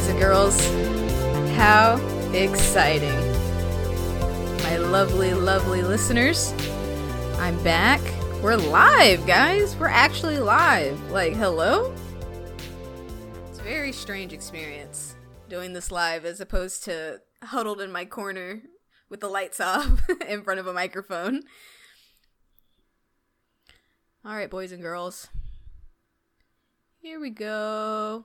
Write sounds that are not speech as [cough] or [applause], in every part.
boys and girls. How exciting. My lovely, lovely listeners. I'm back. We're live, guys. We're actually live. Like, hello? It's a very strange experience doing this live as opposed to huddled in my corner with the lights off [laughs] in front of a microphone. All right, boys and girls. Here we go.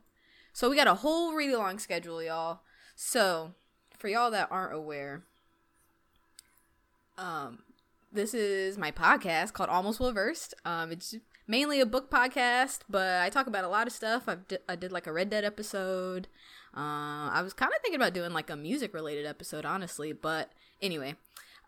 So we got a whole really long schedule, y'all. So, for y'all that aren't aware, um, this is my podcast called Almost Well Versed. Um, it's mainly a book podcast, but I talk about a lot of stuff. I've di- I did like a Red Dead episode. Uh, I was kind of thinking about doing like a music related episode, honestly, but anyway.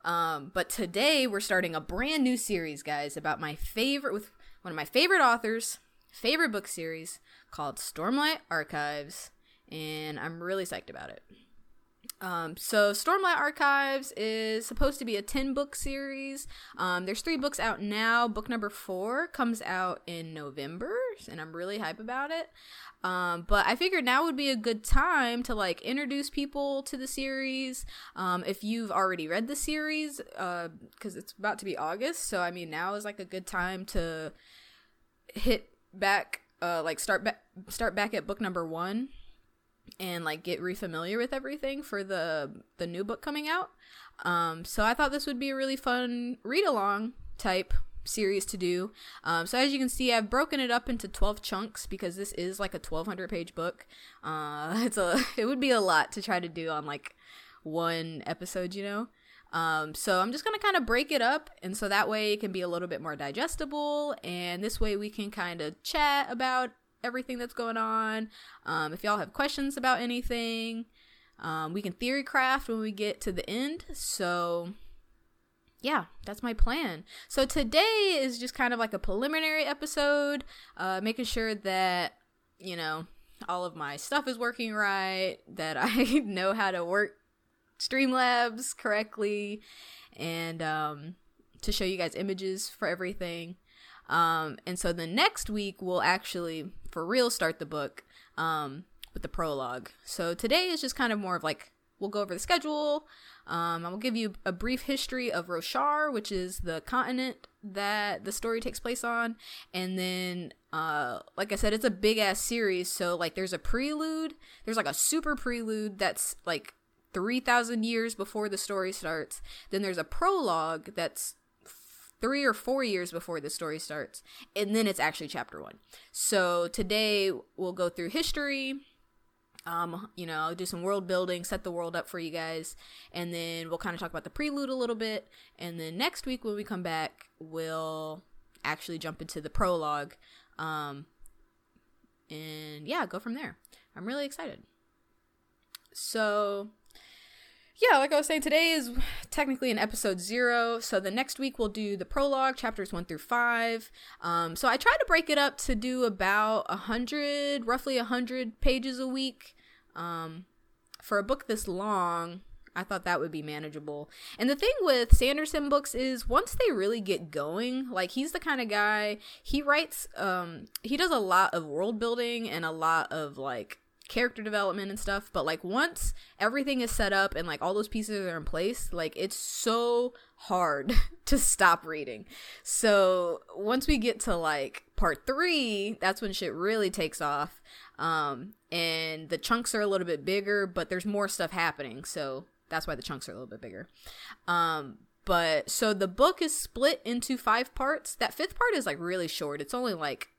Um, but today we're starting a brand new series, guys, about my favorite with one of my favorite authors, favorite book series called Stormlight Archives, and I'm really psyched about it. Um, so Stormlight Archives is supposed to be a 10 book series. Um, there's three books out now. Book number four comes out in November, and I'm really hype about it. Um, but I figured now would be a good time to like introduce people to the series. Um, if you've already read the series, uh, because it's about to be August, so I mean now is like a good time to hit back uh like start back start back at book number one and like get refamiliar with everything for the the new book coming out. Um so i thought this would be a really fun read along type series to do. Um so as you can see i've broken it up into 12 chunks because this is like a 1200 page book. Uh [laughs] it's a [laughs] it would be a lot to try to do on like one episode you know um, so I'm just gonna kind of break it up, and so that way it can be a little bit more digestible, and this way we can kind of chat about everything that's going on. Um, if y'all have questions about anything, um, we can theory craft when we get to the end. So yeah, that's my plan. So today is just kind of like a preliminary episode, uh, making sure that you know all of my stuff is working right, that [laughs] I know how to work Streamlabs correctly and um, to show you guys images for everything. Um, and so the next week we'll actually, for real, start the book um, with the prologue. So today is just kind of more of like we'll go over the schedule. Um, I will give you a brief history of Roshar, which is the continent that the story takes place on, and then, uh, like I said, it's a big ass series. So like, there's a prelude. There's like a super prelude that's like 3,000 years before the story starts. Then there's a prologue that's three or four years before the story starts. And then it's actually chapter one. So today we'll go through history. Um, you know, do some world building, set the world up for you guys, and then we'll kind of talk about the prelude a little bit. And then next week when we come back, we'll actually jump into the prologue. Um, and yeah, go from there. I'm really excited. So yeah, like I was saying, today is technically an episode zero. So the next week we'll do the prologue, chapters one through five. Um, so I try to break it up to do about a hundred, roughly a hundred pages a week. Um, for a book this long, I thought that would be manageable. And the thing with Sanderson books is once they really get going, like he's the kind of guy he writes um he does a lot of world building and a lot of like character development and stuff but like once everything is set up and like all those pieces are in place like it's so hard [laughs] to stop reading. So once we get to like part three that's when shit really takes off um and the chunks are a little bit bigger but there's more stuff happening so that's why the chunks are a little bit bigger. Um but so the book is split into five parts. That fifth part is like really short. It's only like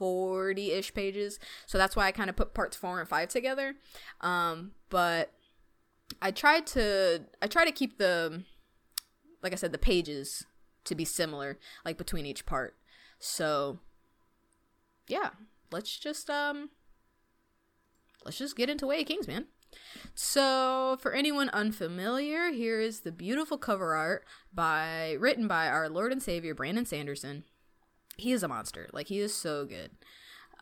40 ish pages. So that's why I kind of put parts four and five together. Um, but I tried to, I try to keep the, like I said, the pages to be similar, like between each part. So yeah, let's just, um, let's just get into Way of Kings, man. So, for anyone unfamiliar, here is the beautiful cover art by written by our Lord and Savior Brandon Sanderson he is a monster. Like he is so good.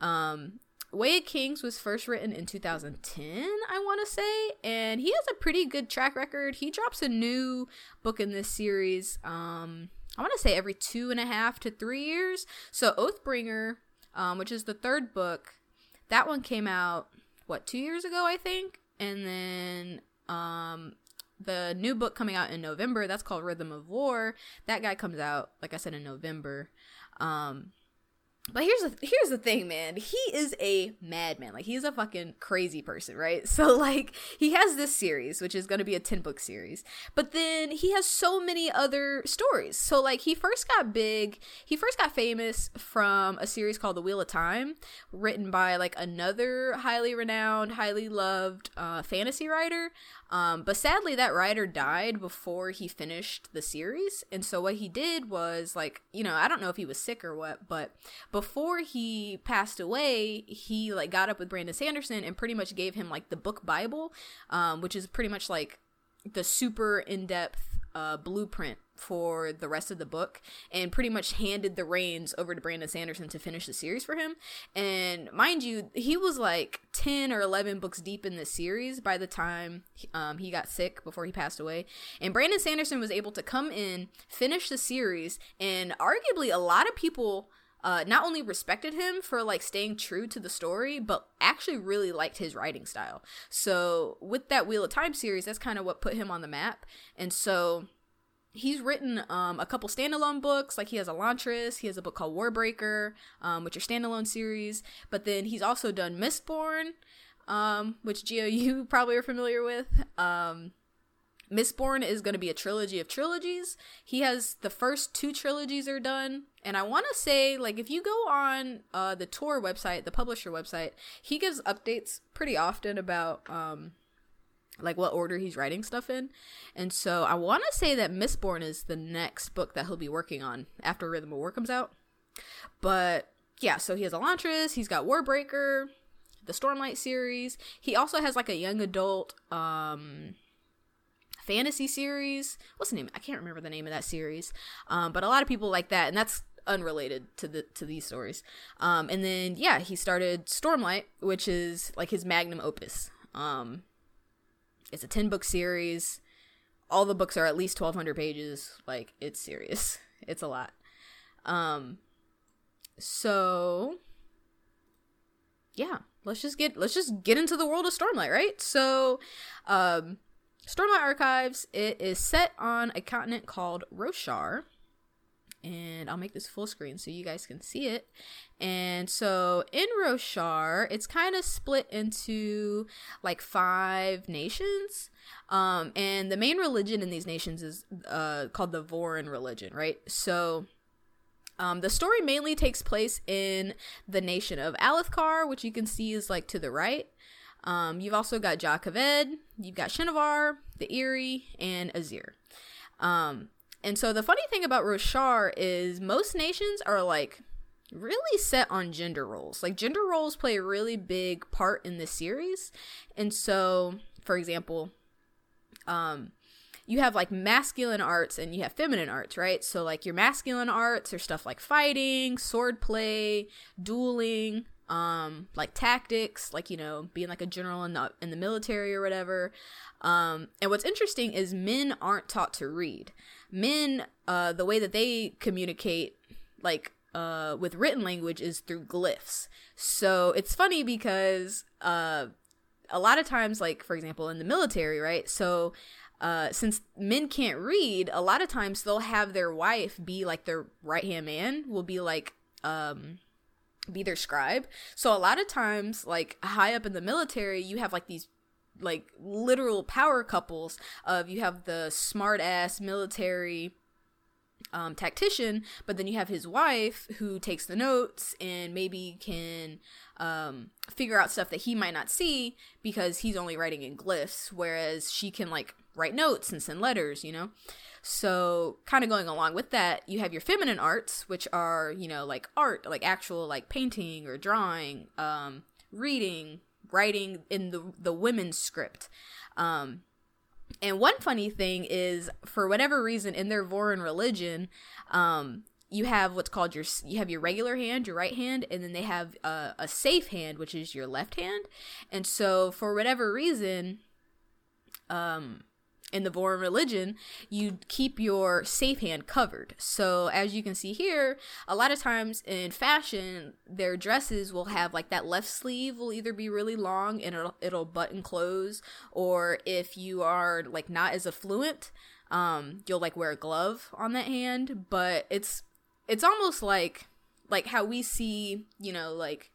Um, Way of Kings was first written in 2010, I want to say, and he has a pretty good track record. He drops a new book in this series. Um, I want to say every two and a half to three years. So Oathbringer, um, which is the third book, that one came out what two years ago, I think, and then um, the new book coming out in November. That's called Rhythm of War. That guy comes out, like I said, in November. Um, but here's the here's the thing, man. He is a madman. Like he's a fucking crazy person, right? [laughs] So like he has this series, which is going to be a 10 book series. But then he has so many other stories. So like he first got big, he first got famous from a series called The Wheel of Time, written by like another highly renowned, highly loved uh, fantasy writer. Um, but sadly, that writer died before he finished the series. And so what he did was like, you know, I don't know if he was sick or what, but before he passed away, he like got up with Brandon Sanderson and pretty much gave him like the book Bible, um, which is pretty much like the super in depth uh, blueprint for the rest of the book and pretty much handed the reins over to Brandon Sanderson to finish the series for him. And mind you, he was like 10 or 11 books deep in the series by the time um, he got sick before he passed away. And Brandon Sanderson was able to come in, finish the series, and arguably a lot of people. Uh, not only respected him for like staying true to the story, but actually really liked his writing style. So with that Wheel of Time series, that's kind of what put him on the map. And so he's written um, a couple standalone books. Like he has elantris he has a book called warbreaker um, which are standalone series. But then he's also done mistborn um, which gio [laughs] you probably are familiar with. Um, mistborn is going to be a trilogy of trilogies. He has the first two trilogies are done. And i want to say like if you go on uh, the Tor website the publisher website he gives updates pretty often about um, like what order he's writing stuff in. And so I want to say that Mistborn is the next book that he'll be working on after Rhythm of War comes out. But yeah, so he has Elantris, he's got Warbreaker, the Stormlight series. He also has like a young adult um fantasy series. What's the name? I can't remember the name of that series. Um, but a lot of people like that, and that's unrelated to the to these stories. Um, and then yeah, he started Stormlight, which is like his magnum opus. Um, it's a 10 book series. All the books are at least 1200 pages. Like it's serious. [laughs] It's a lot. Um so yeah, let's just get let's just get into the world of Stormlight, right? So um Stormlight Archives, it is set on a continent called Roshar and I'll make this full screen so you guys can see it. And so in Roshar, it's kind of split into like five nations. Um, and the main religion in these nations is uh, called the Vorin religion, right? So um, the story mainly takes place in the nation of Alethkar, which you can see is like to the right. Um, you've also got Jah Keved, you've got Shinovar, the Eyrie, and Azir. Um, and so the funny thing about Roshar is most nations are like really set on gender roles. Like gender roles play a really big part in this series. And so, for example, um you have like masculine arts and you have feminine arts, right? So like your masculine arts are stuff like fighting, swordplay, dueling, um like tactics, like you know, being like a general in the in the military or whatever. Um and what's interesting is men aren't taught to read men uh the way that they communicate like uh with written language is through glyphs so it's funny because uh a lot of times like for example in the military right so uh, since men can't read, a lot of times they'll have their wife be like their right hand man, will be like, um, be their scribe. So a lot of times, like high up in the military, you have like these like literal power couples of you have the smart ass military um, tactician, but then you have his wife who takes the notes and maybe can um, figure out stuff that he might not see because he's only writing in glyphs, whereas she can like write notes and send letters, you know? So, kind of going along with that, you have your feminine arts, which are, you know, like art, like actual like painting or drawing, um, reading, writing in the the women's script. Um, and one funny thing is, for whatever reason, in their Vorin religion, um, you have what's called your you have your regular hand, your right hand, and then they have a, a safe hand, which is your left hand. And so, for whatever reason, um, in the Vorin religion, you keep your safe hand covered. So as you can see here, a lot of times in fashion, their dresses will have like that left sleeve will either be really long and it'll, it'll button close, or if you are like not as affluent, um, you'll like wear a glove on that hand. But it's it's almost like like how we see, you know, like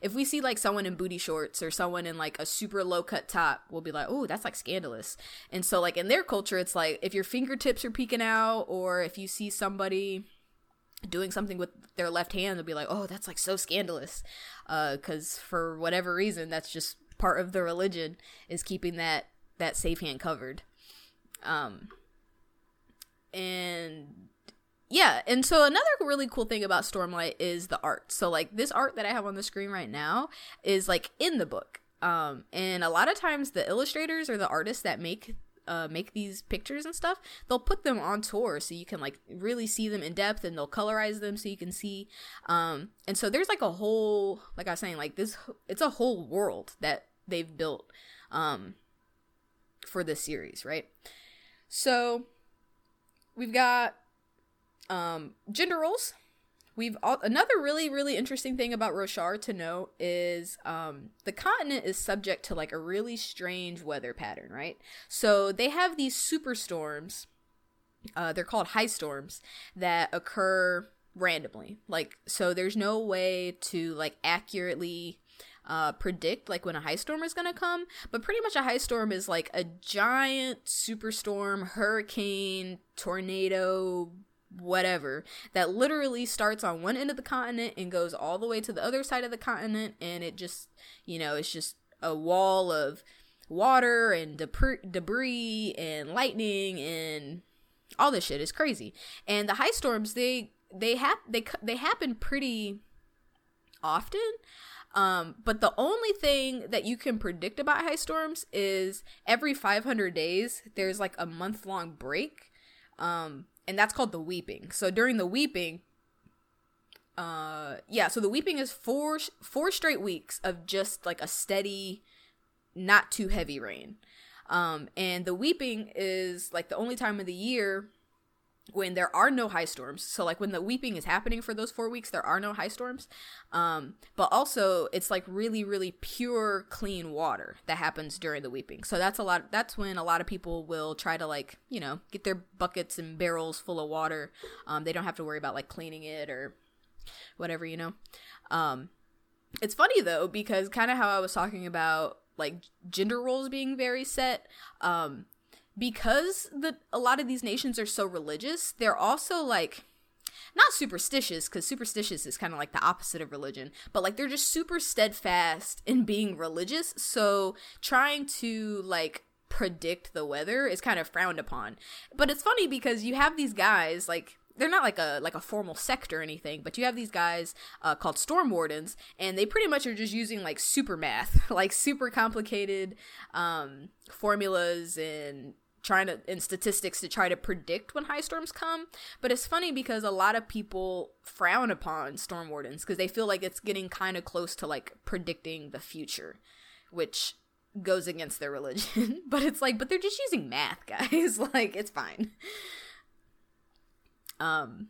if we see like someone in booty shorts or someone in like a super low cut top, we'll be like, oh, that's like scandalous. And so, like, in their culture, it's like if your fingertips are peeking out or if you see somebody doing something with their left hand, they'll be like, oh, that's like so scandalous. Because uh, for whatever reason, that's just part of the religion is keeping that that safe hand covered. Um, and yeah, and so another really cool thing about Stormlight is the art. So like this art that I have on the screen right now is like in the book. Um and a lot of times the illustrators or the artists that make uh, make these pictures and stuff, they'll put them on Tor so you can like really see them in depth and they'll colorize them so you can see. Um, and so there's like a whole, like I was saying, like this, it's a whole world that they've built um, for this series, right? So we've got um, gender roles. We've all, another really really interesting thing about Roshar to know is um, the continent is subject to like a really strange weather pattern, right? So they have these superstorms. Uh, they're called high storms that occur randomly. Like so, there's no way to like accurately uh, predict like when a high storm is gonna come, but pretty much a high storm is like a giant superstorm, hurricane, tornado, whatever that literally starts on one end of the continent and goes all the way to the other side of the continent and it just you know it's just a wall of water and debris, and lightning and all this shit. Is crazy. And the high storms they they have they they happen pretty often um, but the only thing that you can predict about high storms is every 500 days there's like a month long break um, and that's called the weeping. So during the weeping, uh, yeah, so the weeping is four four straight weeks of just like a steady, not too heavy rain. Um, and the weeping is like the only time of the year when there are no high storms. So like when the weeping is happening for those 4 weeks there are no high storms. Um but also it's like really really pure clean water that happens during the weeping. So that's a lot that's when a lot of people will try to like, you know, get their buckets and barrels full of water. Um they don't have to worry about like cleaning it or whatever, you know. Um it's funny though because kind of how I was talking about like gender roles being very set um because the a lot of these nations are so religious, they're also like not superstitious because superstitious is kind of like the opposite of religion but like they're just super steadfast in being religious so trying to like predict the weather is kind of frowned upon. But it's funny because you have these guys like they're not like a like a formal sect or anything, but you have these guys uh, called storm wardens, and they pretty much are just using like super math, [laughs] like super complicated um, formulas and trying to in statistics to try to predict when high storms come. But it's funny because a lot of people frown upon storm wardens because they feel like it's getting kind of close to like predicting the future which goes against their religion. [laughs] But it's like but they're just using math guys. [laughs] Like it's fine. Um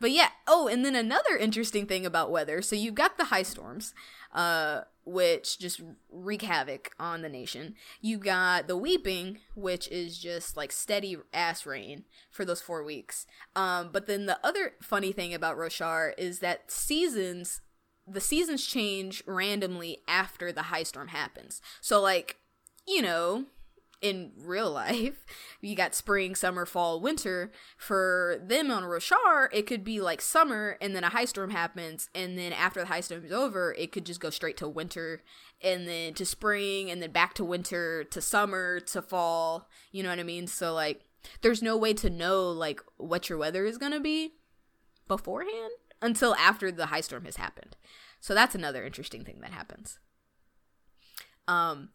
but yeah oh and then another interesting thing about weather so you've got the high storms uh which just wreak havoc on the nation. You got the weeping, which is just like steady ass rain for those four weeks. Um, but then the other funny thing about Roshar is that seasons, the seasons change randomly after the high storm happens. So like, you know, in real life, [laughs] you got spring, summer, fall, winter. For them on Roshar, it could be like summer and then a high storm happens, and then after the high storm is over, it could just go straight to winter and then to spring and then back to winter to summer to fall. You know what I mean? So like there's no way to know like what your weather is going to be beforehand until after the high storm has happened. So that's another interesting thing that happens. Um,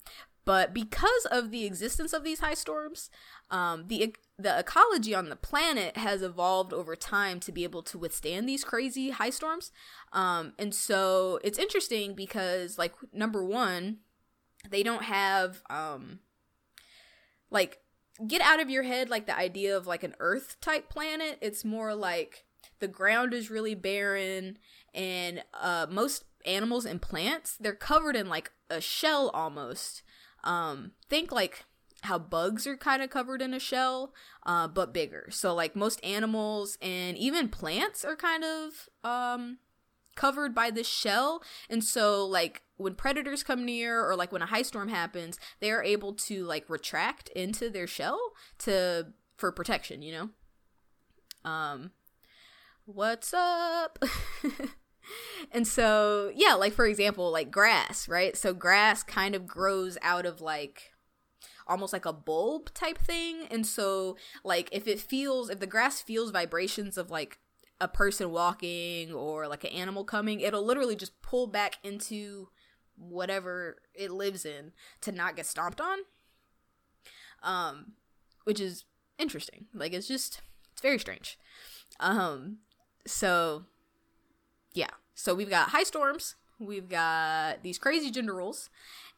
but because of the existence of these high storms, um, the the ecology on the planet has evolved over time to be able to withstand these crazy high storms. Um, and so it's interesting because, like, number one, they don't have um, like get out of your head like the idea of like an Earth type planet. It's more like the ground is really barren, and uh, most animals and plants they're covered in like a shell almost. Um, think like how bugs are kind of covered in a shell, uh, but bigger. So like most animals and even plants are kind of um covered by this shell. And so like when predators come near or like when a high storm happens they are able to like retract into their shell to for protection you know? Um what's up [laughs] and so yeah like for example like grass right so grass kind of grows out of like almost like a bulb type thing and so like if it feels if the grass feels vibrations of like a person walking or like an animal coming, it'll literally just pull back into whatever it lives in to not get stomped on. Um, which is interesting. Like it's just it's very strange. Um, so yeah. So we've got high storms, we've got these crazy gender roles,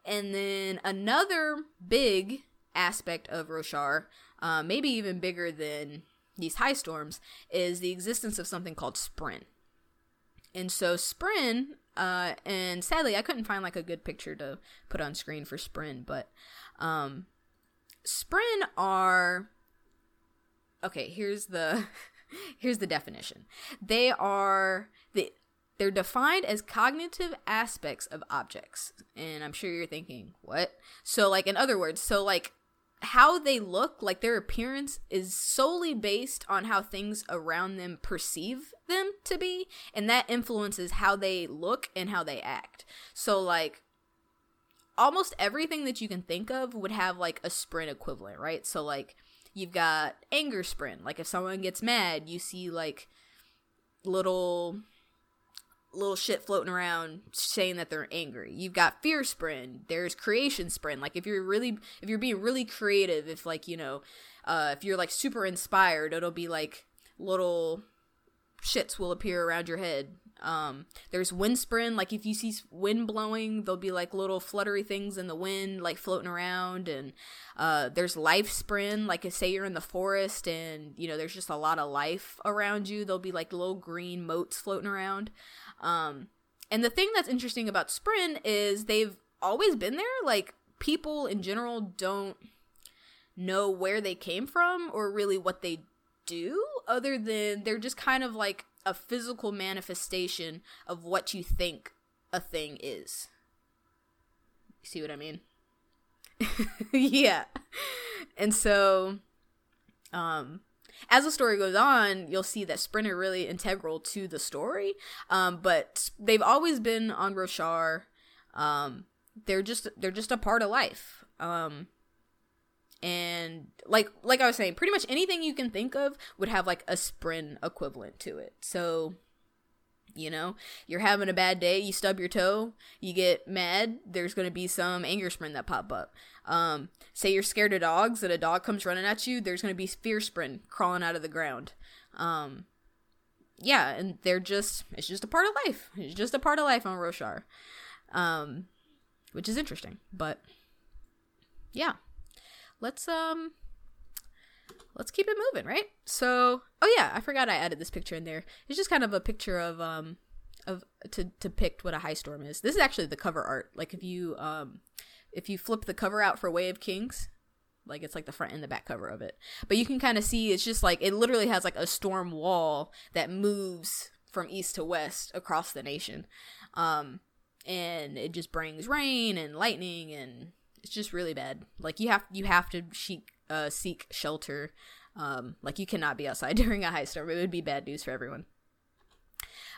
and then another big aspect of Roshar, uh, maybe even bigger than these high storms is the existence of something called Spren. And so Spren, uh, and sadly I couldn't find like a good picture to put on screen for Spren, but um, are okay. Here's the [laughs] here's the definition. They are the they're defined as cognitive aspects of objects. And I'm sure you're thinking, what? So, like, in other words, so, like, how they look, like their appearance, is solely based on how things around them perceive them to be, and that influences how they look and how they act. So, like, almost everything that you can think of would have like a spren equivalent, right? So, like, you've got anger spren. Like, if someone gets mad, you see like little little shit floating around saying that they're angry. You've got fear spren. There's creation spren. Like if you're really if you're being really creative, if like, you know, uh if you're like super inspired, it'll be like little shits will appear around your head. Um there's wind spren. like if you see wind blowing, there'll be like little fluttery things in the wind like floating around and uh there's life spren. like say you're in the forest and you know there's just a lot of life around you, there'll be like little green motes floating around. Um, and the thing that's interesting about Spren is they've always been there. Like people in general don't know where they came from or really what they do, other than they're just kind of like a physical manifestation of what you think a thing is. see what I mean? [laughs] yeah. And so um as the story goes on, you'll see that Sprinter really integral to the story. Um, but they've always been on Roshar. Um, they're just they're just a part of life. Um, and like like I was saying, pretty much anything you can think of would have like a Spren equivalent to it. So you know? You're having a bad day you stub your toe you get mad there's going to be some anger Spren that pop up. Um, say you're scared of dogs and a dog comes running at you there's going to be fear Spren crawling out of the ground. Um, yeah and they're just it's just a part of life. It's just a part of life on roshar. Um, which is interesting but yeah. Let's um let's keep it moving, right? So, oh yeah, I forgot I added this picture in there. It's just kind of a picture of um of to depict what a high storm is. This is actually the cover art. Like if you um if you flip the cover out for Way of Kings, like it's like the front and the back cover of it. But you can kind of see it's just like it literally has like a storm wall that moves from east to west across the nation. Um and it just brings rain and lightning and it's just really bad. Like you have you have to seek uh, seek shelter. Um, like you cannot be outside [laughs] during a high storm. It would be bad news for everyone.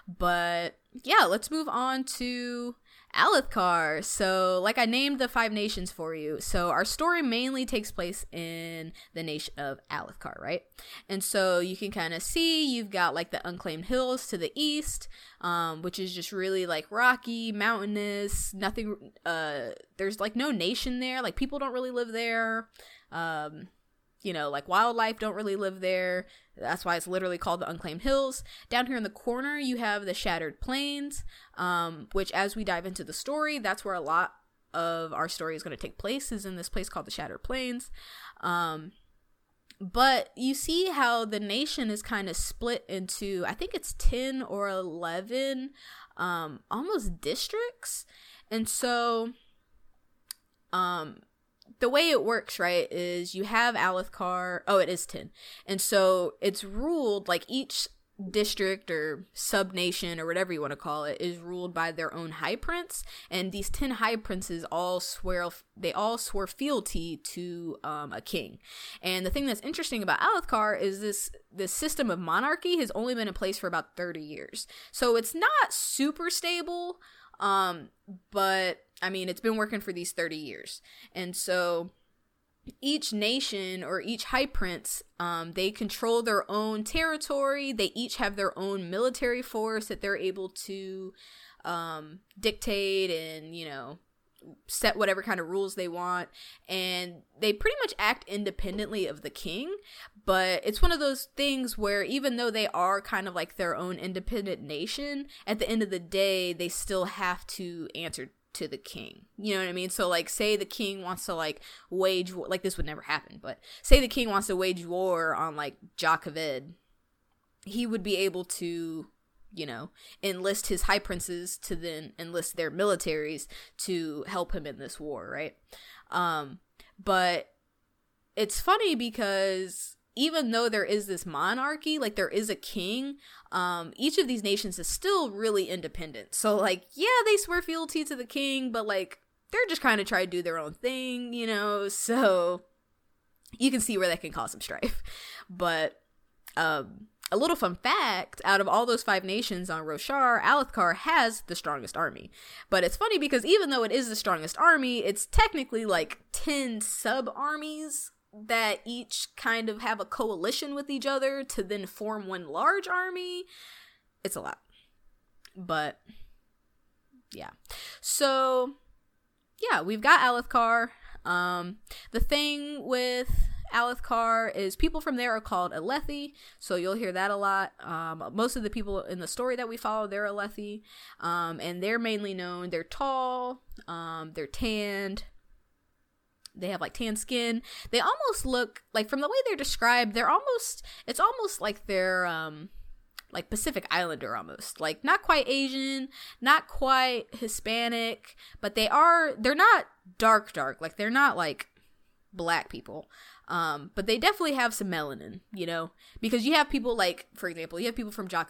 But yeah, let's move on to Alethkar. So, like I named the five nations for you. So, our story mainly takes place in the nation of Alethkar, right? And so you can kind of see you've got like the unclaimed hills to the east, um, which is just really like rocky, mountainous, nothing, uh, there's like no nation there. Like people don't really live there. Um, you know, like wildlife don't really live there. That's why it's literally called the Unclaimed Hills. Down here in the corner, you have the Shattered Plains, um, which, as we dive into the story, that's where a lot of our story is going to take place is in this place called the Shattered Plains. Um, but you see how the nation is kind of split into, I think it's 10 or 11 um, almost districts. And so um, the way it works, right, is you have Alethkar. Oh, it is 10. And so it's ruled like each district or sub nation or whatever you want to call it is ruled by their own high prince and these 10 high princes all swear they all swear fealty to um, a king and the thing that's interesting about alethkar is this this system of monarchy has only been in place for about 30 years so it's not super stable um, but i mean it's been working for these 30 years. And so each nation or each high prince um, they control their own territory. They each have their own military force that they're able to um, dictate and you know set whatever kind of rules they want. And they pretty much act independently of the king. But it's one of those things where even though they are kind of like their own independent nation at the end of the day they still have to answer to the king. You know what I mean? So like say the king wants to like wage war like this would never happen, but say the king wants to wage war on like Jah Keved, he would be able to, you know, enlist his high princes to then enlist their militaries to help him in this war, right? Um but it's funny because even though there is this monarchy, like there is a king, um, each of these nations is still really independent. So, like, yeah, they swear fealty to the king, but like they're just kind of trying to do their own thing, you know. [laughs] So you can see where that can cause some strife. [laughs] But um, a little fun fact out of all those five nations on Roshar, Alethkar has the strongest army. But it's funny because even though it is the strongest army, it's technically like 10 sub armies that each kind of have a coalition with each other to then form one large army. It's a lot. But yeah. So yeah, we've got Alethkar. Um the thing with Alethkar is people from there are called Alethi, so you'll hear that a lot. Um, most of the people in the story that we follow, they're Alethi, um, and they're mainly known. They're tall, um, they're tanned, they have like tan skin. They almost look like from the way they're described, they're almost it's almost like they're um like Pacific Islander almost. Like not quite Asian, not quite Hispanic, but they are they're not dark dark. Like they're not like black people. Um, but they definitely have some melanin, you know, because you have people like, for example, you have people from Jah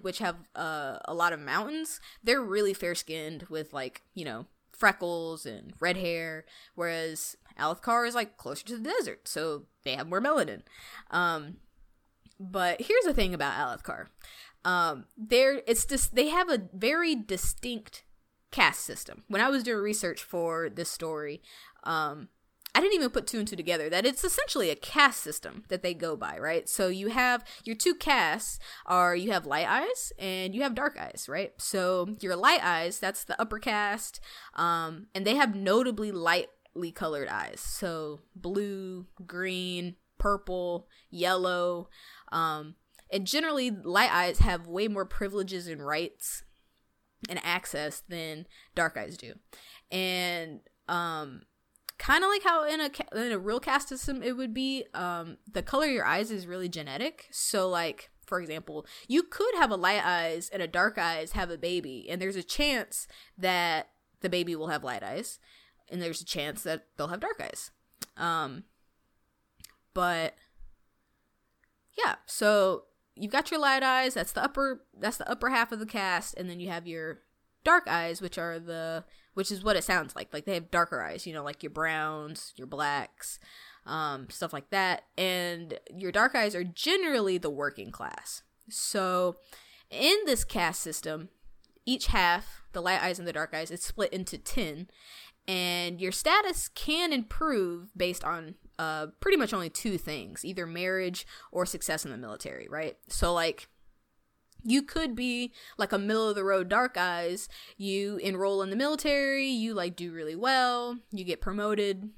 which have uh, a lot of mountains. They're really fair skinned with like, you know, freckles and red hair, whereas Alethkar is like closer to the desert, so they have more melanin. Um, but here's the thing about Alethkar. Um, there it's just they have a very distinct caste system. When I was doing research for this story, um, I didn't even put two and two together that it's essentially a caste system that they go by, right? So you have your two castes are you have light eyes and you have dark eyes, right? So your light eyes, that's the upper caste, um, and they have notably lightly colored eyes. So blue, green, purple, yellow, um, and generally light eyes have way more privileges and rights and access than dark eyes do. And um kind of like how in a in a real caste system it would be um the color of your eyes is really genetic so like for example you could have a light eyes and a dark eyes have a baby and there's a chance that the baby will have light eyes and there's a chance that they'll have dark eyes um but yeah so you've got your light eyes that's the upper that's the upper half of the caste, and then you have your dark eyes which are the which is what it sounds like. Like they have darker eyes, you know, like your browns, your blacks, um, stuff like that. And your dark eyes are generally the working class. So in this caste system, each half, the light eyes and the dark eyes, it's split into 10. And your status can improve based on uh, pretty much only two things either marriage or success in the military, right? So, like, you could be like a middle of the road dark eyes. You enroll in the military you like do really well you get promoted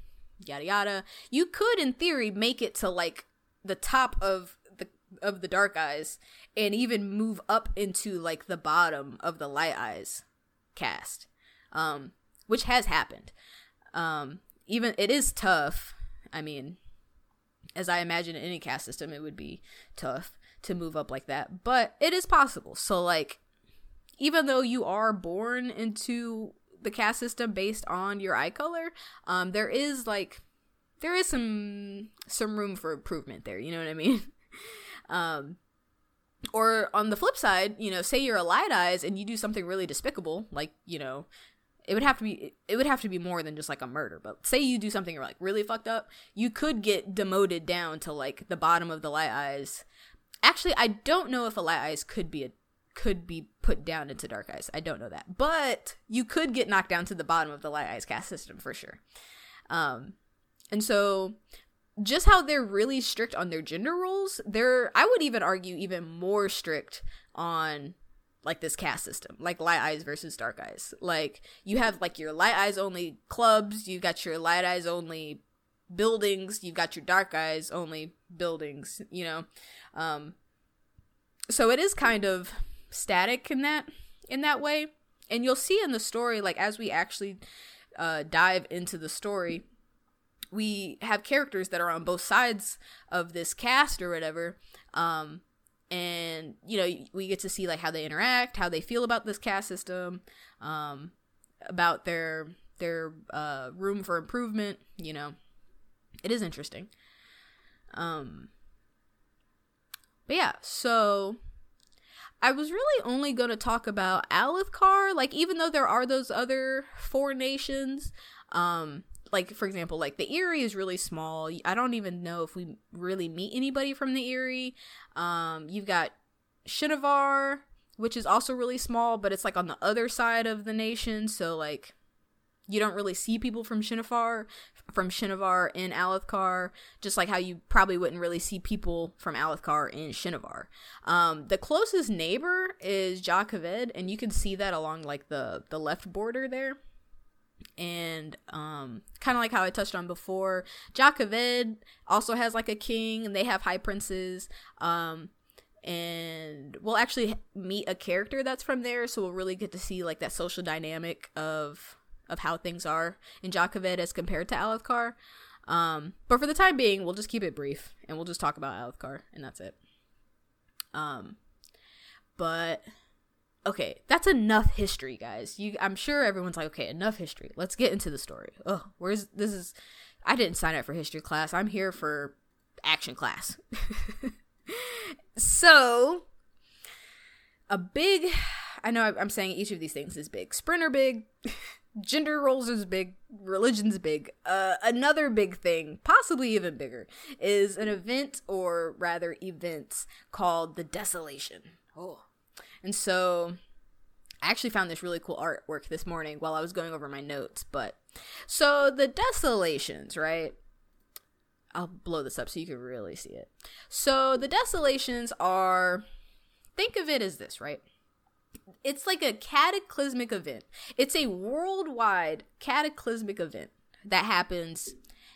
yada yada. You could in theory make it to like the top of the of the dark eyes and even move up into like the bottom of the light eyes caste um which has happened. Um, even it is tough. I mean, as I imagine in any caste system, it would be tough to move up like that, but it is possible. So like, even though you are born into the caste system based on your eye color, um, there is like there is some some room for improvement there. You know what I mean? [laughs] um, or on the flip side, you know, say you're a light eyes and you do something really despicable, like you know, it would have to be it would have to be more than just like a murder. But say you do something like really fucked up, you could get demoted down to like the bottom of the light eyes. Actually, I don't know if a light eyes could be a could be put down into dark eyes. I don't know that, but you could get knocked down to the bottom of the light eyes caste system for sure. Um, and so just how they're really strict on their gender roles, they're I would even argue even more strict on like this caste system, like light eyes versus dark eyes. Like you have like your light eyes only clubs, you got your light eyes only buildings, you've got your dark eyes only buildings, you know. Um so it is kind of static in that in that way. And you'll see in the story like as we actually uh dive into the story, we have characters that are on both sides of this caste or whatever um and you know we get to see like how they interact how they feel about this caste system um about their their uh room for improvement you know. It is interesting. Um but yeah so I was really only going to talk about Alethkar, like even though there are those other four nations, um, like for example like the Eyrie is really small. I don't even know if we really meet anybody from the Eyrie um you've got shinovar which is also really small but it's like on the other side of the nation. So like you don't really see people from Shinovar from Shinovar in Alethkar, just like how you probably wouldn't really see people from Alethkar in Shinovar. Um, the closest neighbor is Jah Keved, and you can see that along like the the left border there and um kind of like how I touched on before, Jah also has like a king and they have high princes. Um and we'll actually meet a character that's from there, so we'll really get to see like that social dynamic of of how things are in Jah as compared to Alethkar. Um, but for the time being, we'll just keep it brief and we'll just talk about Alethkar and that's it. Um, but okay, that's enough history, guys. You, I'm sure everyone's like, okay, enough history. Let's get into the story. Oh, where's this is? I didn't sign up for history class. I'm here for action class. [laughs] so, a big. I know I'm saying each of these things is big. Sprinter big. [laughs] Gender roles is big, religion's big. Uh, another big thing, possibly even bigger, is an event, or rather events, called the Desolation. Oh, and so I actually found this really cool artwork this morning while I was going over my notes. But so the desolations, right? I'll blow this up so you can really see it. So the desolations are think of it as this, right? It's like a cataclysmic event. It's a worldwide cataclysmic event that happens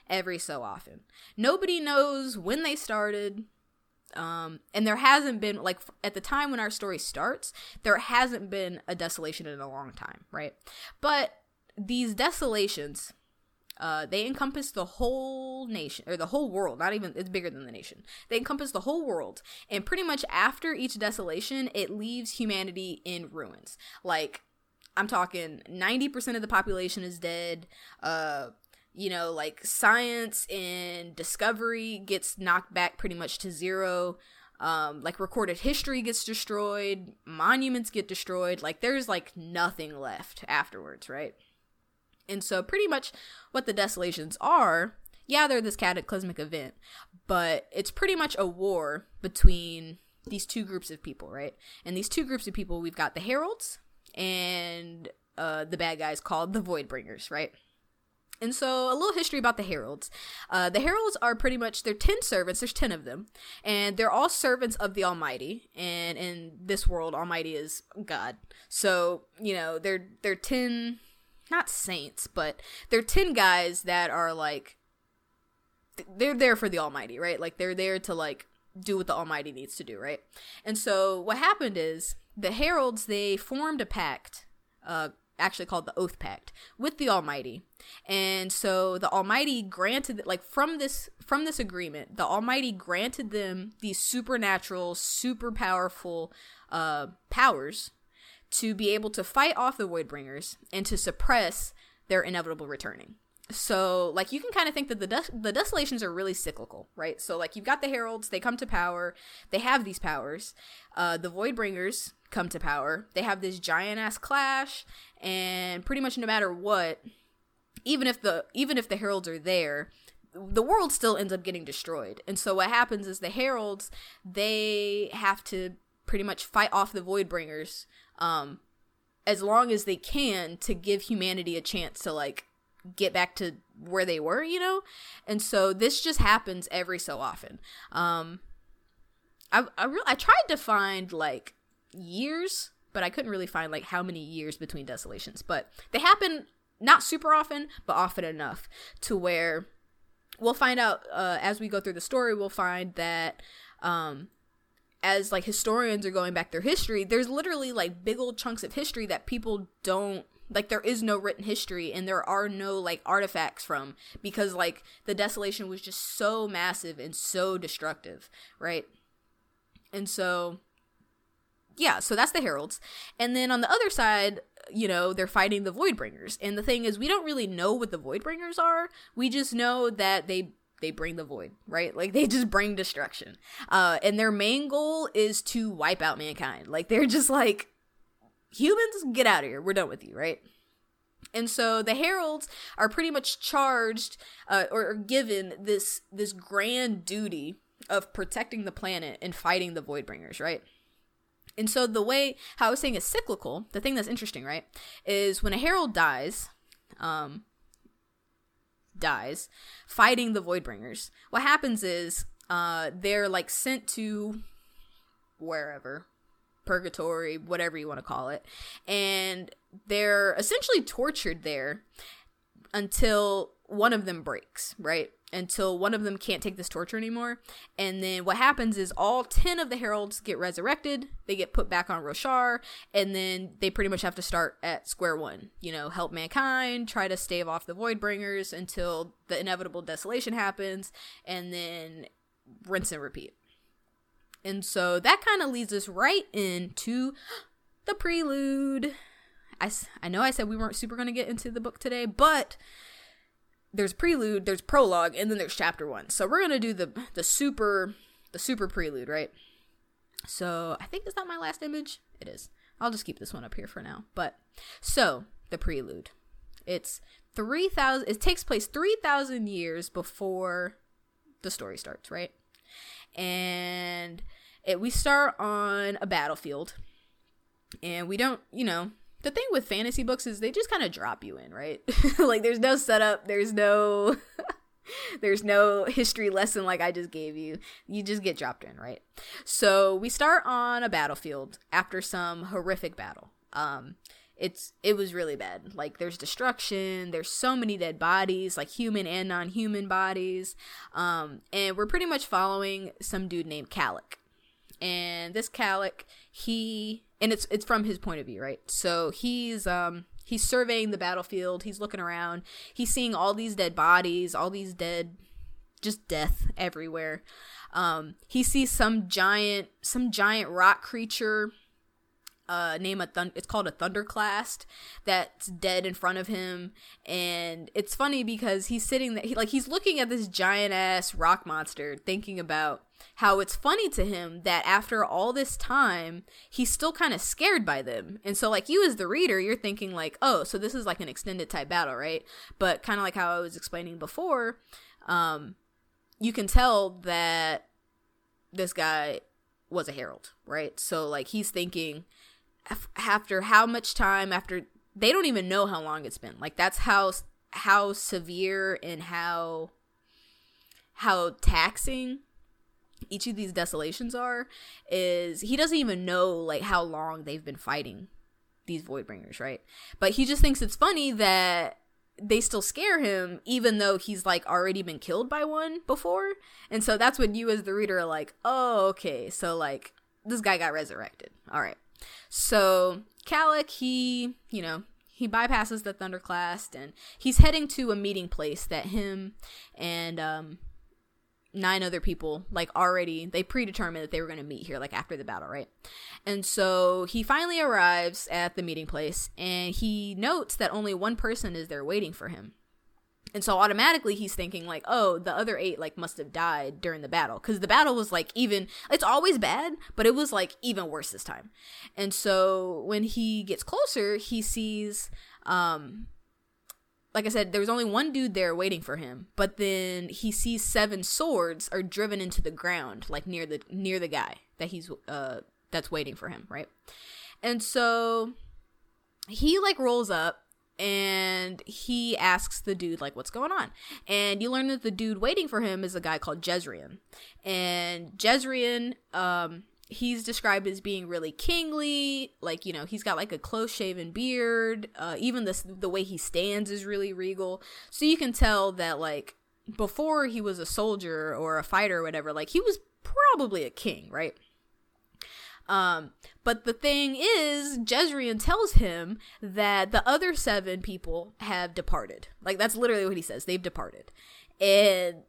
every so often. Nobody knows when they started, um and there hasn't been like at the time when our story starts there hasn't been a desolation in a long time right? But these desolations uh, they encompass the whole nation or the whole world not even it's bigger than the nation. They encompass the whole world and pretty much after each desolation it leaves humanity in ruins. Like i'm talking 90% of the population is dead uh you know, like science and discovery gets knocked back pretty much to zero. Um, like recorded history gets destroyed, monuments get destroyed, like there's like nothing left afterwards, right? And so pretty much what the desolations are, yeah, they're this cataclysmic event, but it's pretty much a war between these two groups of people, right? And these two groups of people, we've got the heralds and uh, the bad guys called the Voidbringers, right? And so, a little history about the heralds. Uh, the heralds are pretty much they're ten servants. There's ten of them, and they're all servants of the Almighty. And in this world, Almighty is God. So you know they're they're ten, not saints, but they're ten guys that are like they're there for the Almighty, right? Like they're there to like do what the Almighty needs to do, right? And so what happened is the heralds they formed a pact uh, actually called the Oath Pact with the Almighty. And so the Almighty granted like from this from this agreement, the Almighty granted them these supernatural, super powerful uh powers to be able to fight off the Voidbringers and to suppress their inevitable returning. So, like, you can kind of think that the des- the desolations are really cyclical, right? So, like, you've got the heralds; they come to power, they have these powers. Uh, the Voidbringers come to power, they have this giant ass clash, and pretty much no matter what, even if the even if the heralds are there, the world still ends up getting destroyed. And so, what happens is the heralds they have to pretty much fight off the Voidbringers um, as long as they can to give humanity a chance to like get back to where they were, you know? And so this just happens every so often. Um I I re- I tried to find like years, but I couldn't really find like how many years between desolations, but they happen not super often, but often enough to where we'll find out uh, as we go through the story, we'll find that um as like historians are going back their history, there's literally like big old chunks of history that people don't like there is no written history and there are no like artifacts from because like the desolation was just so massive and so destructive, right? And so yeah, so that's the heralds. And then on the other side, you know, they're fighting the voidbringers. And the thing is we don't really know what the voidbringers are. We just know that they they bring the void, right? Like they [laughs] just bring destruction. Uh and their main goal is to wipe out mankind. Like they're just like humans get out of here. We're done with you, right? And so the heralds are pretty much charged uh, or given this this grand duty of protecting the planet and fighting the voidbringers, right? And so the way how I was saying is cyclical, the thing that's interesting, right, is when a herald dies, um, dies fighting the Voidbringers. What happens is uh, they're like sent to wherever, purgatory, whatever you want to call it, and they're essentially tortured there until one of them breaks, right? Until one of them can't take this torture anymore. And then what happens is all 10 of the heralds get resurrected, they get put back on Roshar, and then they pretty much have to start at square one. You know, help mankind, try to stave off the Voidbringers until the inevitable desolation happens, and then rinse and repeat. And so that kind of leads us right into the prelude. I, I know I said we weren't super going to get into the book today, but there's prelude, there's prologue, and then there's chapter one. So we're gonna do the the super the super prelude, right? So I think is that my last image? It is. I'll just keep this one up here for now. But so the prelude. It's three thousand it takes place three thousand years before the story starts, right? And it we start on a battlefield. And we don't, you know, the thing with fantasy books is they just kind of drop you in, right? [laughs] like there's no setup, there's no [laughs] there's no history lesson like I just gave you. You just get dropped in, right? So we start on a battlefield after some horrific battle. Um it's it was really bad. Like there's destruction, there's so many dead bodies, like human and non-human bodies. Um and we're pretty much following some dude named Kalik. And this Kalik, he and it's it's from his point of view, right? So he's um he's surveying the battlefield, he's looking around, he's seeing all these dead bodies, all these dead just death everywhere. Um he sees some giant some giant rock creature uh name a thun- it's called a thunderclast that's dead in front of him. And it's funny because he's sitting there he, like he's looking at this giant ass rock monster thinking about how it's funny to him that after all this time he's still kind of scared by them. And so like you as the reader you're thinking like oh so this is like an extended type battle right? But kind of like how i was explaining before um you can tell that this guy was a herald right? So like he's thinking after how much time after they don't even know how long it's been. Like that's how how severe and how how taxing each of these desolations are is he doesn't even know like how long they've been fighting these void bringers right? But he just thinks it's funny that they still scare him even though he's like already been killed by one before. And so that's when you as the reader are like oh okay. So like this guy got resurrected. All right so Kalik, he, you know, he bypasses the thunderclast and he's heading to a meeting place that him and um nine other people like already they predetermined that they were going to meet here like after the battle right? And so he finally arrives at the meeting place and he notes that only one person is there waiting for him and so automatically he's thinking like oh the other eight like must have died during the battle because the battle was like even it's always bad but it was like even worse this time and so when he gets closer he sees um like I said, there was only one dude there waiting for him, but then he sees seven swords are driven into the ground, like near the near the guy that he's uh that's waiting for him, right? And so he like rolls up and he asks the dude like what's going on? And you learn that the dude waiting for him is a guy called jezrien and jezrien um he's described as being really kingly like you know he's got like a close shaven beard. Uh, even the the way he stands is really regal. So you can tell that like before he was a soldier or a fighter or whatever like he was probably a king right um but the thing is jezrien tells him that the other seven people have departed like that's literally what he says they've departed and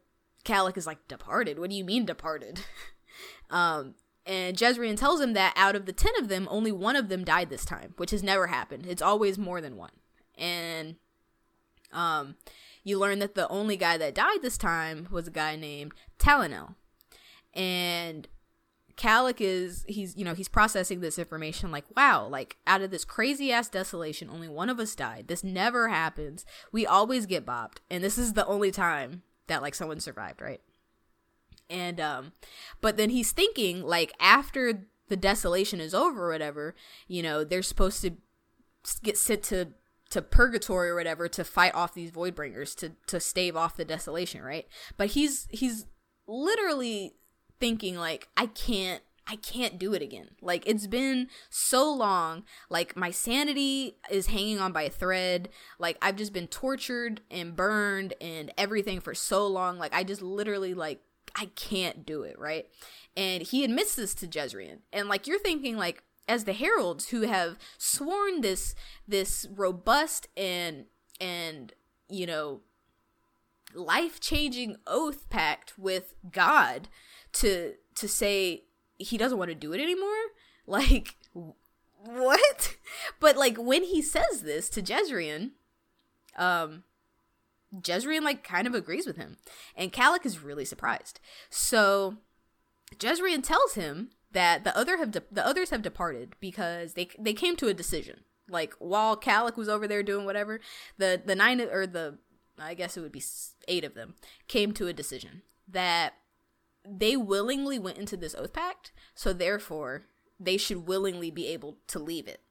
Kalik is like departed what do you mean departed [laughs] um and Jezrien tells him that out of the 10 of them, only one of them died this time, which has never happened. It's always more than one. And um, you learn that the only guy that died this time was a guy named Talenel. And Kalik is he's you know he's processing this information like wow like out of this crazy ass desolation only one of us died. This never happens. We always get bopped. And this is the only time that like someone survived right? And um but then he's thinking like after the desolation is over or whatever you know they're supposed to get sent to to purgatory or whatever to fight off these void bringers to to stave off the desolation right? But he's he's literally thinking like i can't I can't do it again. Like it's been so long. Like my sanity is hanging on by a thread. Like I've just been tortured and burned and everything for so long. Like I just literally like I can't do it, right? And he admits this to Jezrien. And like you're thinking like as the heralds who have sworn this this robust and and you know life-changing oath pact with God to to say he doesn't want to do it anymore, like what? But like when he says this to Jezrien, um Jezrien like kind of agrees with him, and Kalik is really surprised. So Jezrien tells him that the other have de- the others have departed because they they came to a decision. Like while Kalik was over there doing whatever, the the nine or the I guess it would be eight of them came to a decision that they willingly went into this oath pact, so therefore they should willingly be able to leave it.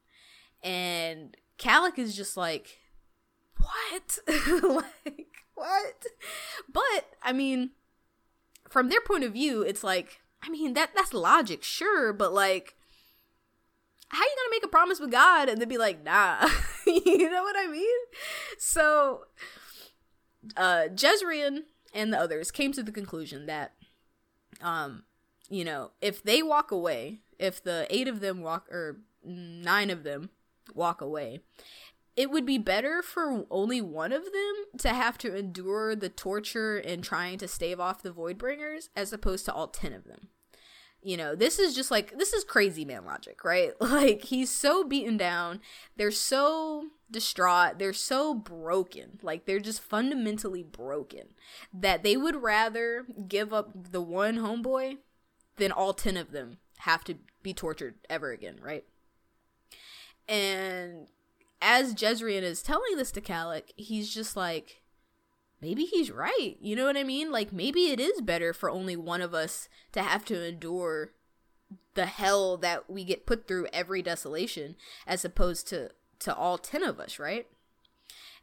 And Kalik is just like, what? [laughs] like, what? But, I mean, from their point of view, it's like, I mean, that that's logic, sure, but like, how you gonna make a promise with God and then be like, nah? [laughs] you know what I mean? So, uh, Jezrien and the others came to the conclusion that, um, you know, if they walk away, if the eight of them walk, or nine of them walk away, it would be better for only one of them to have to endure the torture and trying to stave off the Voidbringers as opposed to all 10 of them. You know, this is just like, this is crazy man logic, right? [laughs] Like, he's so beaten down. They're so distraught. They're so broken. Like, they're just fundamentally broken that they would rather give up the one homeboy than all 10 of them have to be tortured ever again, right? And as Jezrien is telling this to Kalik, he's just like, maybe he's right. You know what I mean? Like, maybe it is better for only one of us to have to endure the hell that we get put through every desolation as opposed to to all 10 of us, right?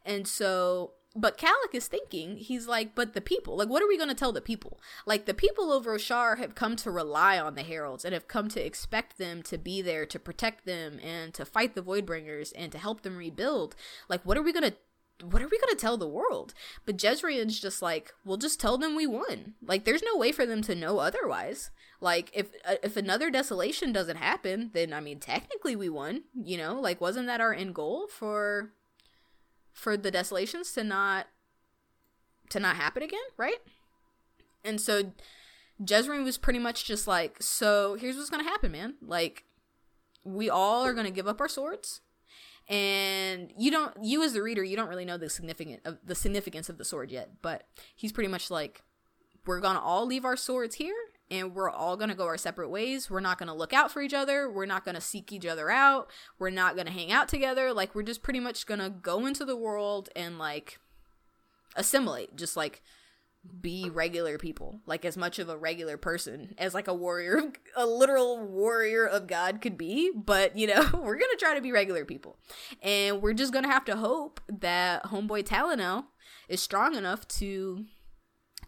And so but Kalik is thinking, he's like, but the people, like, what are we going to tell the people? Like, the people of Roshar have come to rely on the heralds and have come to expect them to be there to protect them and to fight the Voidbringers and to help them rebuild. Like, what are we going to what are we going to tell the world? But Jezrien's just like, we'll just tell them we won. Like, there's no way for them to know otherwise. Like, if uh, if another desolation doesn't happen, then I mean, technically we won. You know, like, wasn't that our end goal for for the desolations to not to not happen again, right? And so Jezrien was pretty much just like, so here's what's gonna happen, man. Like, we all are gonna give up our swords, and you don't, you as the reader, you don't really know the significant of the significance of the sword yet. But he's pretty much like, we're gonna all leave our swords here, and we're all gonna go our separate ways. We're not gonna look out for each other. We're not gonna seek each other out. We're not gonna hang out together. Like, we're just pretty much gonna go into the world and like assimilate, just like be regular people like as much of a regular person as like a warrior a literal warrior of god could be. But you know [laughs] we're gonna try to be regular people. And we're just gonna have to hope that homeboy Talenel is strong enough to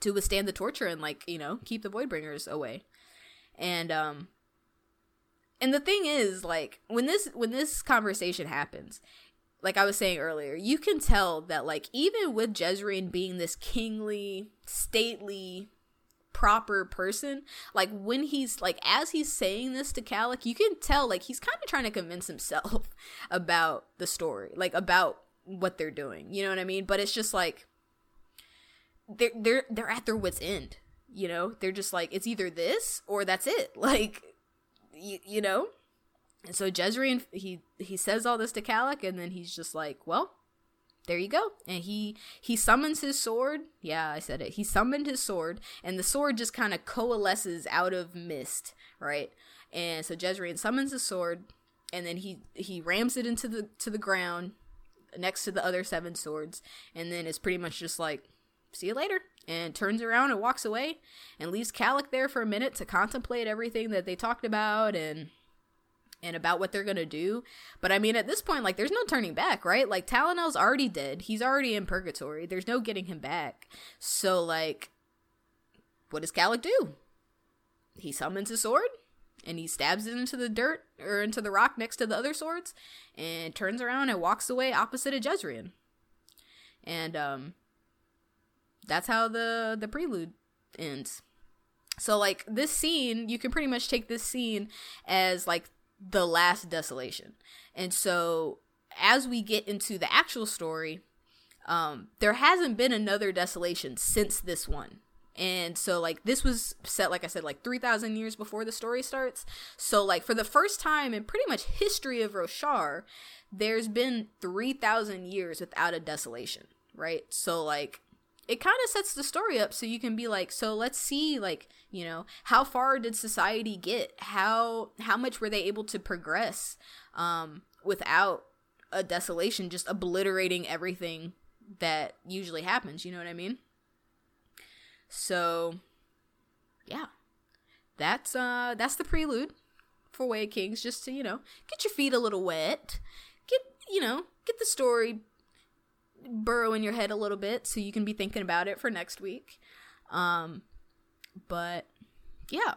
to withstand the torture and like you know keep the voidbringers away. And um and the thing is like when this when this conversation happens like I was saying earlier, you can tell that like even with Jezrien being this kingly, stately, proper person, like when he's like as he's saying this to Kalik, you can tell like he's kind of trying to convince himself [laughs] about the story, like about what they're doing. You know what I mean? But it's just like they're they're they're at their wits end. You know, they're just like it's either this or that's it. [laughs] Like you, you know and so Jezrien he he says all this to Kalik, and then he's just like, well, there you go. And he he summons his sword. Yeah, I said it. He summoned his sword, and the sword just kind of coalesces out of mist, right? And so Jezrien summons his sword, and then he he rams it into the to the ground next to the other seven swords, and then it's pretty much just like, see you later, and turns around and walks away, and leaves Kalik there for a minute to contemplate everything that they talked about and and about what they're gonna do. But I mean, at this point, like, there's no turning back, right? Like, Talenel's already dead. He's already in purgatory. There's no getting him back. So, like, what does Kalik do? He summons his sword and he stabs it into the dirt or into the rock next to the other swords and turns around and walks away opposite of Jezrien. And um that's how the the prelude ends. So like this scene, you can pretty much take this scene as like the last desolation. And so as we get into the actual story, um, there hasn't been another desolation since this one. And so like this was set like I said like 3000 years before the story starts. So like for the first time in pretty much history of Roshar, there's been 3000 years without a desolation, right? So like it kind of sets the story up so you can be like so let's see like you know how far did society get? How how much were they able to progress um without a desolation just obliterating everything that usually happens you know what i mean? So yeah. That's uh that's the prelude for way of kings just to you know get your feet a little wet get you know get the story burrow in your head a little bit so you can be thinking about it for next week. Um, but yeah,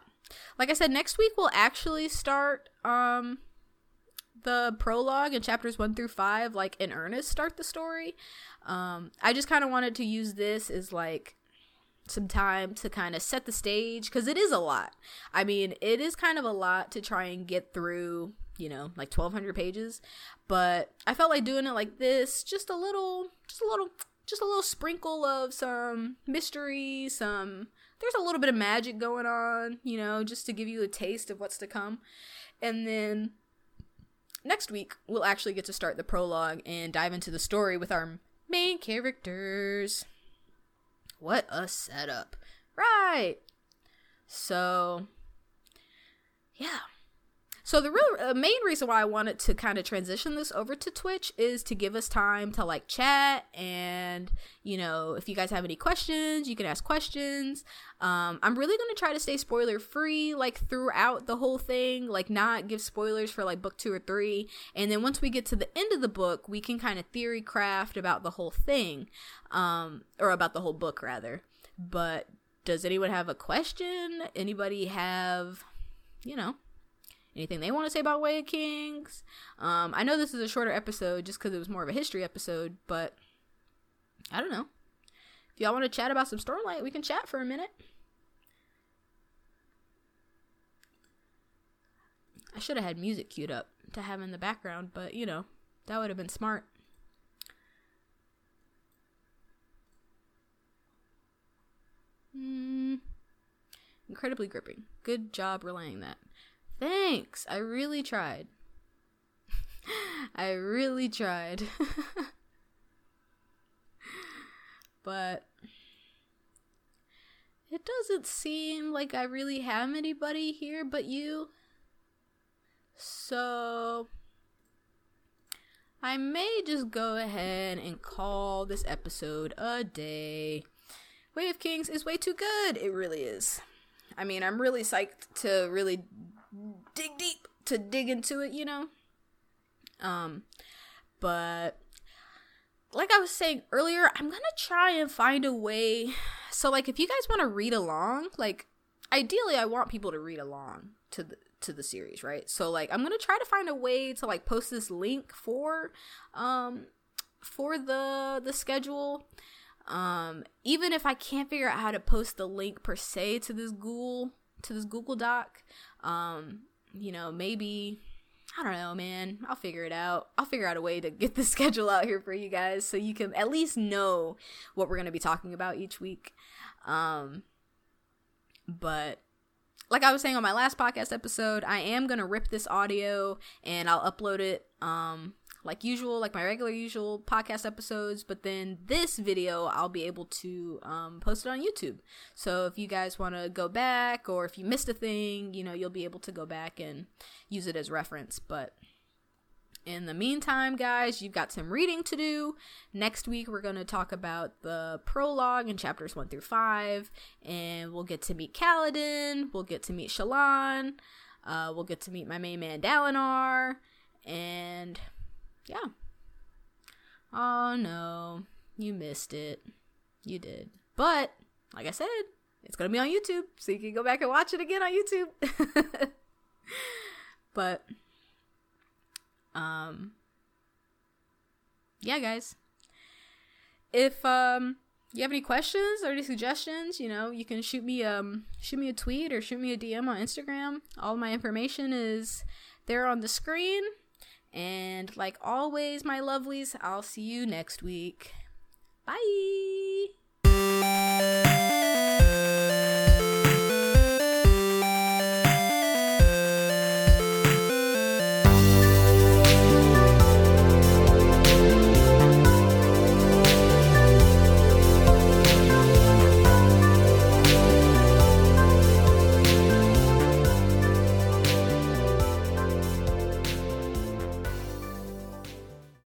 like I said, next week we'll actually start um the prologue and chapters one through five, like in earnest, start the story. Um, I just kind of wanted to use this as like some time to kind of set the stage because it is a lot. I mean, it is kind of a lot to try and get through you know, like 1200 pages, but I felt like doing it like this, just a little just a little just a little sprinkle of some mystery, some there's a little bit of magic going on, you know, just to give you a taste of what's to come. And then next week we'll actually get to start the prologue and dive into the story with our main characters. What a setup. Right. So yeah. So the real uh, main reason why I wanted to kind of transition this over to Twitch is to give us time to like chat and you know if you guys have any questions, you can ask questions. Um, I'm really gonna try to stay spoiler free like throughout the whole thing, like not give spoilers for like book two or three, and then once we get to the end of the book, we can kind of theory craft about the whole thing, um, or about the whole book rather. But does anyone have a question? Anybody have, you know? anything they want to say about Way of Kings. Um, I know this is a shorter episode just because it was more of a history episode, but I don't know. If y'all want to chat about some Stormlight, we can chat for a minute. I should have had music queued up to have in the background, but you know, that would have been smart. Mm. Incredibly gripping. Good job relaying that. Thanks. I really tried. [laughs] I really tried. [laughs] but it doesn't seem like I really have anybody here but you. So I may just go ahead and call this episode a day. Way of Kings is way too good. It really is. I mean, I'm really psyched to really dig deep to dig into it, you know? Um but like I was saying earlier, I'm to try and find a way so like if you guys want to read along, like ideally I want people to read along to the to the series, right? So like I'm gonna try to find a way to like post this link for um for the the schedule. Um even if I can't figure out how to post the link per se to this Google to this Google Doc, um, you know, maybe I don't know, man. I'll figure it out. I'll figure out a way to get the [laughs] schedule out here for you guys so you can at least know what we're going to be talking about each week. Um but like I was saying on my last podcast episode, I am gonna rip this audio and I'll upload it um like usual, like my regular usual podcast episodes, but then this video I'll be able to um, post it on YouTube. So if you guys want to go back or if you missed a thing, you know, you'll be able to go back and use it as reference. But in the meantime, guys, you've got some reading to do. Next week, we're going to talk about the prologue in chapters 1 through 5, and we'll get to meet Kaladin, we'll get to meet Shallan, uh, we'll get to meet my main man Dalinar, and yeah. Oh no, you missed it. You did. But, like I said, it's to be on YouTube, so you can go back and watch it again on YouTube. [laughs] but um yeah guys if um you have any questions or any suggestions you know you can shoot me um shoot me a tweet or shoot me a dm on instagram all my information is there on the screen and like always, my lovelies, I'll see you next week. Bye.